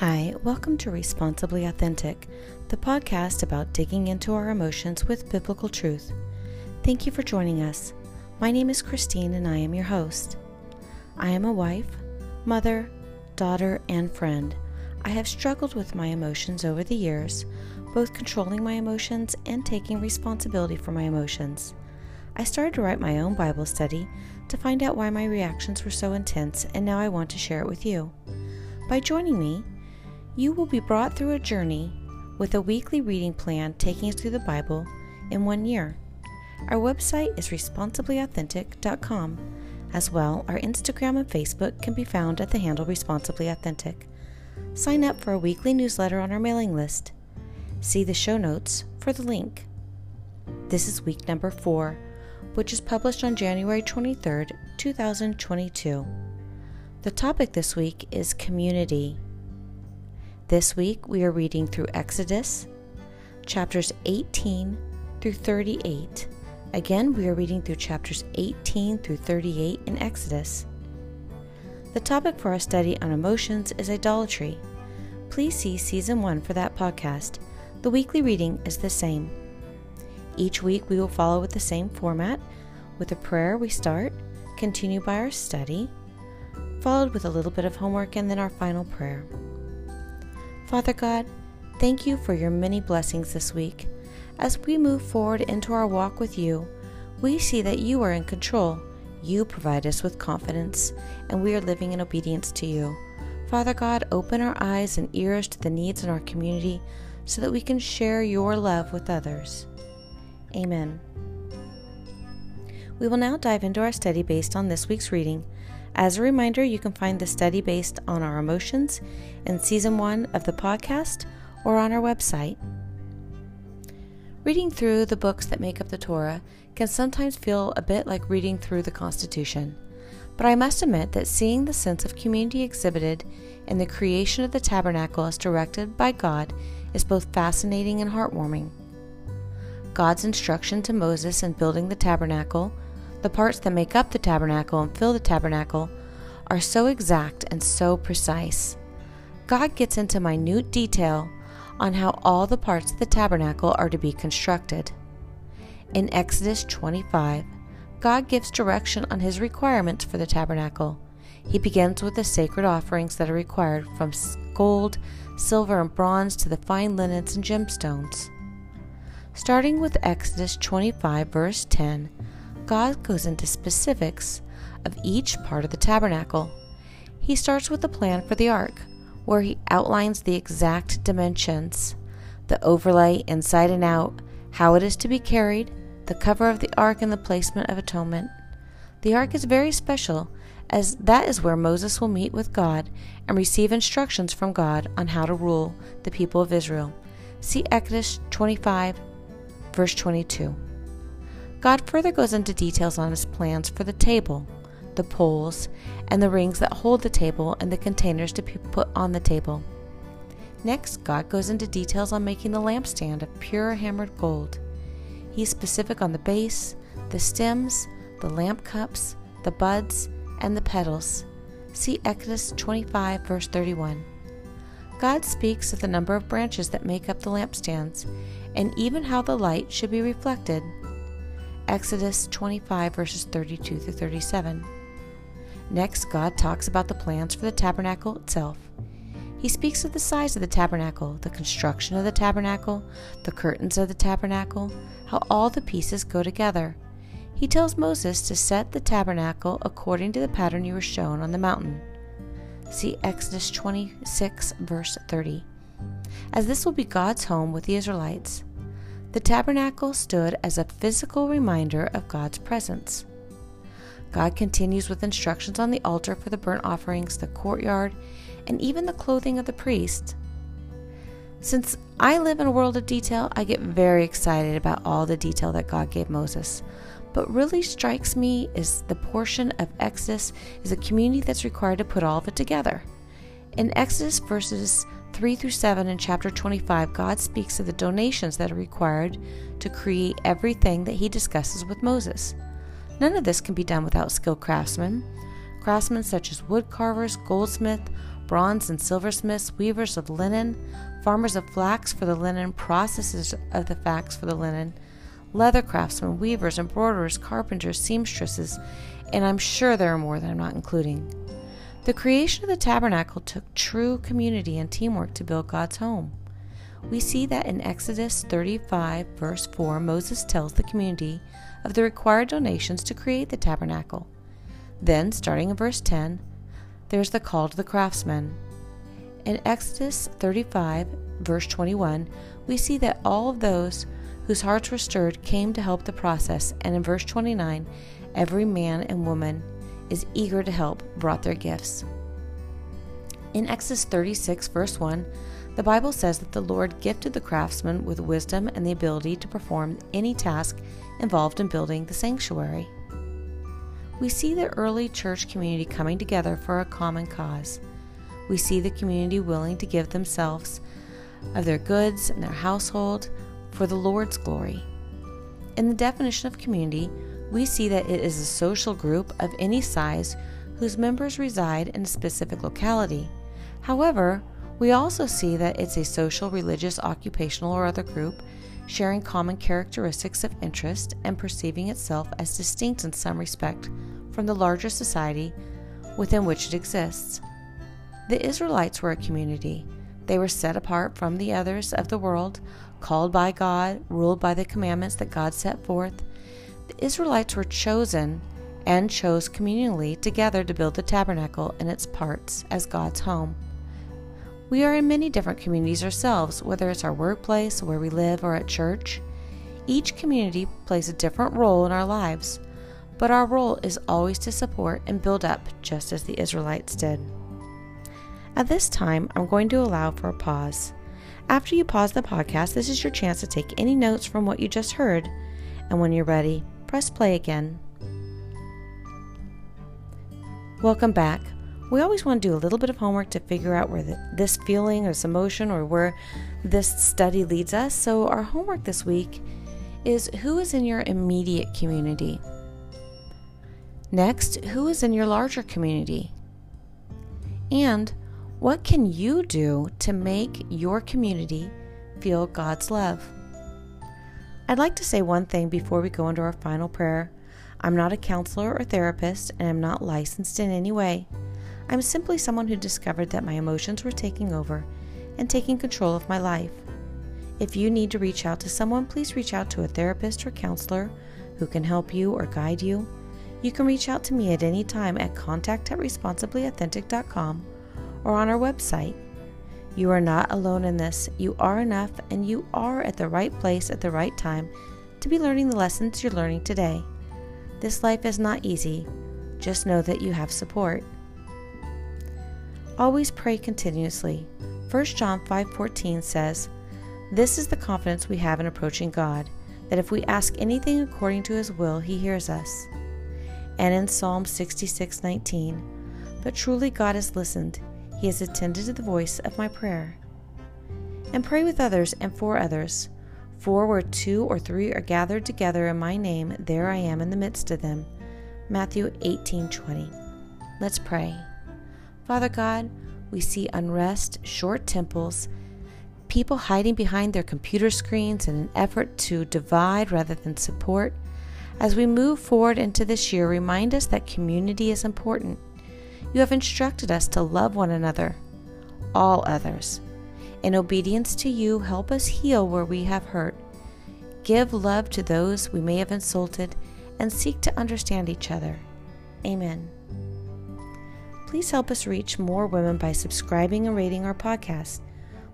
Hi, welcome to Responsibly Authentic, the podcast about digging into our emotions with biblical truth. Thank you for joining us. My name is Christine and I am your host. I am a wife, mother, daughter, and friend. I have struggled with my emotions over the years, both controlling my emotions and taking responsibility for my emotions. I started to write my own Bible study to find out why my reactions were so intense, and now I want to share it with you. By joining me, you will be brought through a journey with a weekly reading plan taking us through the Bible in one year. Our website is responsiblyauthentic.com. As well, our Instagram and Facebook can be found at the handle Responsibly Authentic. Sign up for a weekly newsletter on our mailing list. See the show notes for the link. This is week number four, which is published on January 23rd, 2022. The topic this week is community. This week we are reading through Exodus, chapters 18 through 38. Again, we are reading through chapters 18 through 38 in Exodus. The topic for our study on emotions is idolatry. Please see season 1 for that podcast. The weekly reading is the same. Each week we will follow with the same format. With a prayer, we start, continue by our study, followed with a little bit of homework, and then our final prayer. Father God, thank you for your many blessings this week. As we move forward into our walk with you, we see that you are in control. You provide us with confidence, and we are living in obedience to you. Father God, open our eyes and ears to the needs in our community so that we can share your love with others. Amen. We will now dive into our study based on this week's reading. As a reminder, you can find the study based on our emotions in season one of the podcast or on our website. Reading through the books that make up the Torah can sometimes feel a bit like reading through the Constitution. But I must admit that seeing the sense of community exhibited in the creation of the tabernacle as directed by God is both fascinating and heartwarming. God's instruction to Moses in building the tabernacle the parts that make up the tabernacle and fill the tabernacle are so exact and so precise. God gets into minute detail on how all the parts of the tabernacle are to be constructed. In Exodus 25, God gives direction on his requirements for the tabernacle. He begins with the sacred offerings that are required from gold, silver, and bronze to the fine linens and gemstones. Starting with Exodus 25, verse 10, God goes into specifics of each part of the tabernacle. He starts with the plan for the ark, where he outlines the exact dimensions, the overlay inside and out, how it is to be carried, the cover of the ark, and the placement of atonement. The ark is very special, as that is where Moses will meet with God and receive instructions from God on how to rule the people of Israel. See Exodus 25, verse 22. God further goes into details on his plans for the table, the poles, and the rings that hold the table and the containers to be put on the table. Next, God goes into details on making the lampstand of pure hammered gold. He's specific on the base, the stems, the lamp cups, the buds, and the petals. See Exodus 25, verse 31. God speaks of the number of branches that make up the lampstands, and even how the light should be reflected. Exodus 25, verses 32 through 37. Next, God talks about the plans for the tabernacle itself. He speaks of the size of the tabernacle, the construction of the tabernacle, the curtains of the tabernacle, how all the pieces go together. He tells Moses to set the tabernacle according to the pattern you were shown on the mountain. See Exodus 26, verse 30. As this will be God's home with the Israelites, the tabernacle stood as a physical reminder of God's presence. God continues with instructions on the altar for the burnt offerings, the courtyard, and even the clothing of the priest. Since I live in a world of detail, I get very excited about all the detail that God gave Moses. But really strikes me is the portion of Exodus is a community that's required to put all of it together. In Exodus verses 3 through 7 in chapter 25, God speaks of the donations that are required to create everything that he discusses with Moses. None of this can be done without skilled craftsmen. Craftsmen such as wood carvers, goldsmith, bronze and silversmiths, weavers of linen, farmers of flax for the linen, processors of the flax for the linen, leather craftsmen, weavers, embroiderers, carpenters, seamstresses, and I'm sure there are more that I'm not including. The creation of the tabernacle took true community and teamwork to build God's home. We see that in Exodus 35, verse 4, Moses tells the community of the required donations to create the tabernacle. Then, starting in verse 10, there's the call to the craftsmen. In Exodus 35, verse 21, we see that all of those whose hearts were stirred came to help the process, and in verse 29, every man and woman is eager to help brought their gifts. In Exodus 36, verse 1, the Bible says that the Lord gifted the craftsmen with wisdom and the ability to perform any task involved in building the sanctuary we see the early church community coming together for a common cause. We see the community willing to give themselves of their goods and their household for the Lord's glory. In the definition of community, we see that it is a social group of any size whose members reside in a specific locality. However, we also see that it's a social, religious, occupational, or other group sharing common characteristics of interest and perceiving itself as distinct in some respect from the larger society within which it exists. The Israelites were a community. They were set apart from the others of the world, called by God, ruled by the commandments that God set forth. The Israelites were chosen and chose communally together to build the tabernacle and its parts as God's home. We are in many different communities ourselves, whether it's our workplace, where we live, or at church. Each community plays a different role in our lives, but our role is always to support and build up just as the Israelites did. At this time, I'm going to allow for a pause. After you pause the podcast, this is your chance to take any notes from what you just heard, and when you're ready, press play again. Welcome back. We always want to do a little bit of homework to figure out where the, this feeling or this emotion or where this study leads us. So, our homework this week is who is in your immediate community? Next, who is in your larger community? And what can you do to make your community feel God's love? I'd like to say one thing before we go into our final prayer. I'm not a counselor or therapist, and I'm not licensed in any way. I'm simply someone who discovered that my emotions were taking over and taking control of my life. If you need to reach out to someone, please reach out to a therapist or counselor who can help you or guide you. You can reach out to me at any time at contact at responsiblyauthentic.com or on our website. You are not alone in this. You are enough and you are at the right place at the right time to be learning the lessons you're learning today. This life is not easy. Just know that you have support. Always pray continuously. 1 John 5:14 says, "This is the confidence we have in approaching God, that if we ask anything according to his will, he hears us." And in Psalm 66:19, "But truly God has listened; he has attended to the voice of my prayer." And pray with others and for others. For where two or three are gathered together in my name, there I am in the midst of them. Matthew 18:20. Let's pray. Father God, we see unrest, short temples, people hiding behind their computer screens in an effort to divide rather than support. As we move forward into this year, remind us that community is important. You have instructed us to love one another, all others. In obedience to you, help us heal where we have hurt. Give love to those we may have insulted and seek to understand each other. Amen. Please help us reach more women by subscribing and rating our podcast.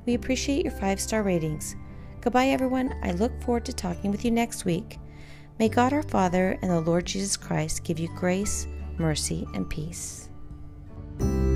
We appreciate your five star ratings. Goodbye, everyone. I look forward to talking with you next week. May God our Father and the Lord Jesus Christ give you grace, mercy, and peace thank you